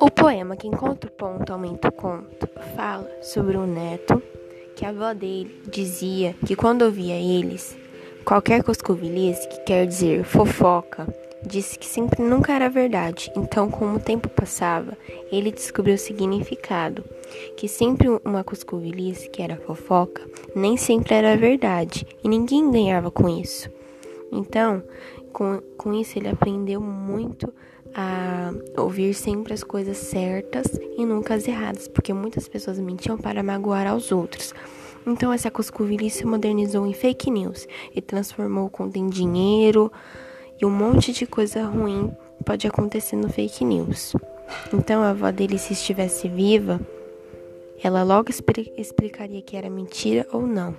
O poema Que Encontra o Ponto Aumenta o Conto fala sobre um neto que a avó dele dizia que quando ouvia eles, qualquer coscovilhice, que quer dizer fofoca, disse que sempre nunca era verdade. Então, como o tempo passava, ele descobriu o significado, que sempre uma coscovilhice, que era fofoca, nem sempre era verdade, e ninguém ganhava com isso. Então, com, com isso ele aprendeu muito a ouvir sempre as coisas certas e nunca as erradas, porque muitas pessoas mentiam para magoar aos outros. Então essa coscovilhice se modernizou em fake news e transformou conta em dinheiro e um monte de coisa ruim pode acontecer no fake news. Então a avó dele, se estivesse viva, ela logo explicaria que era mentira ou não.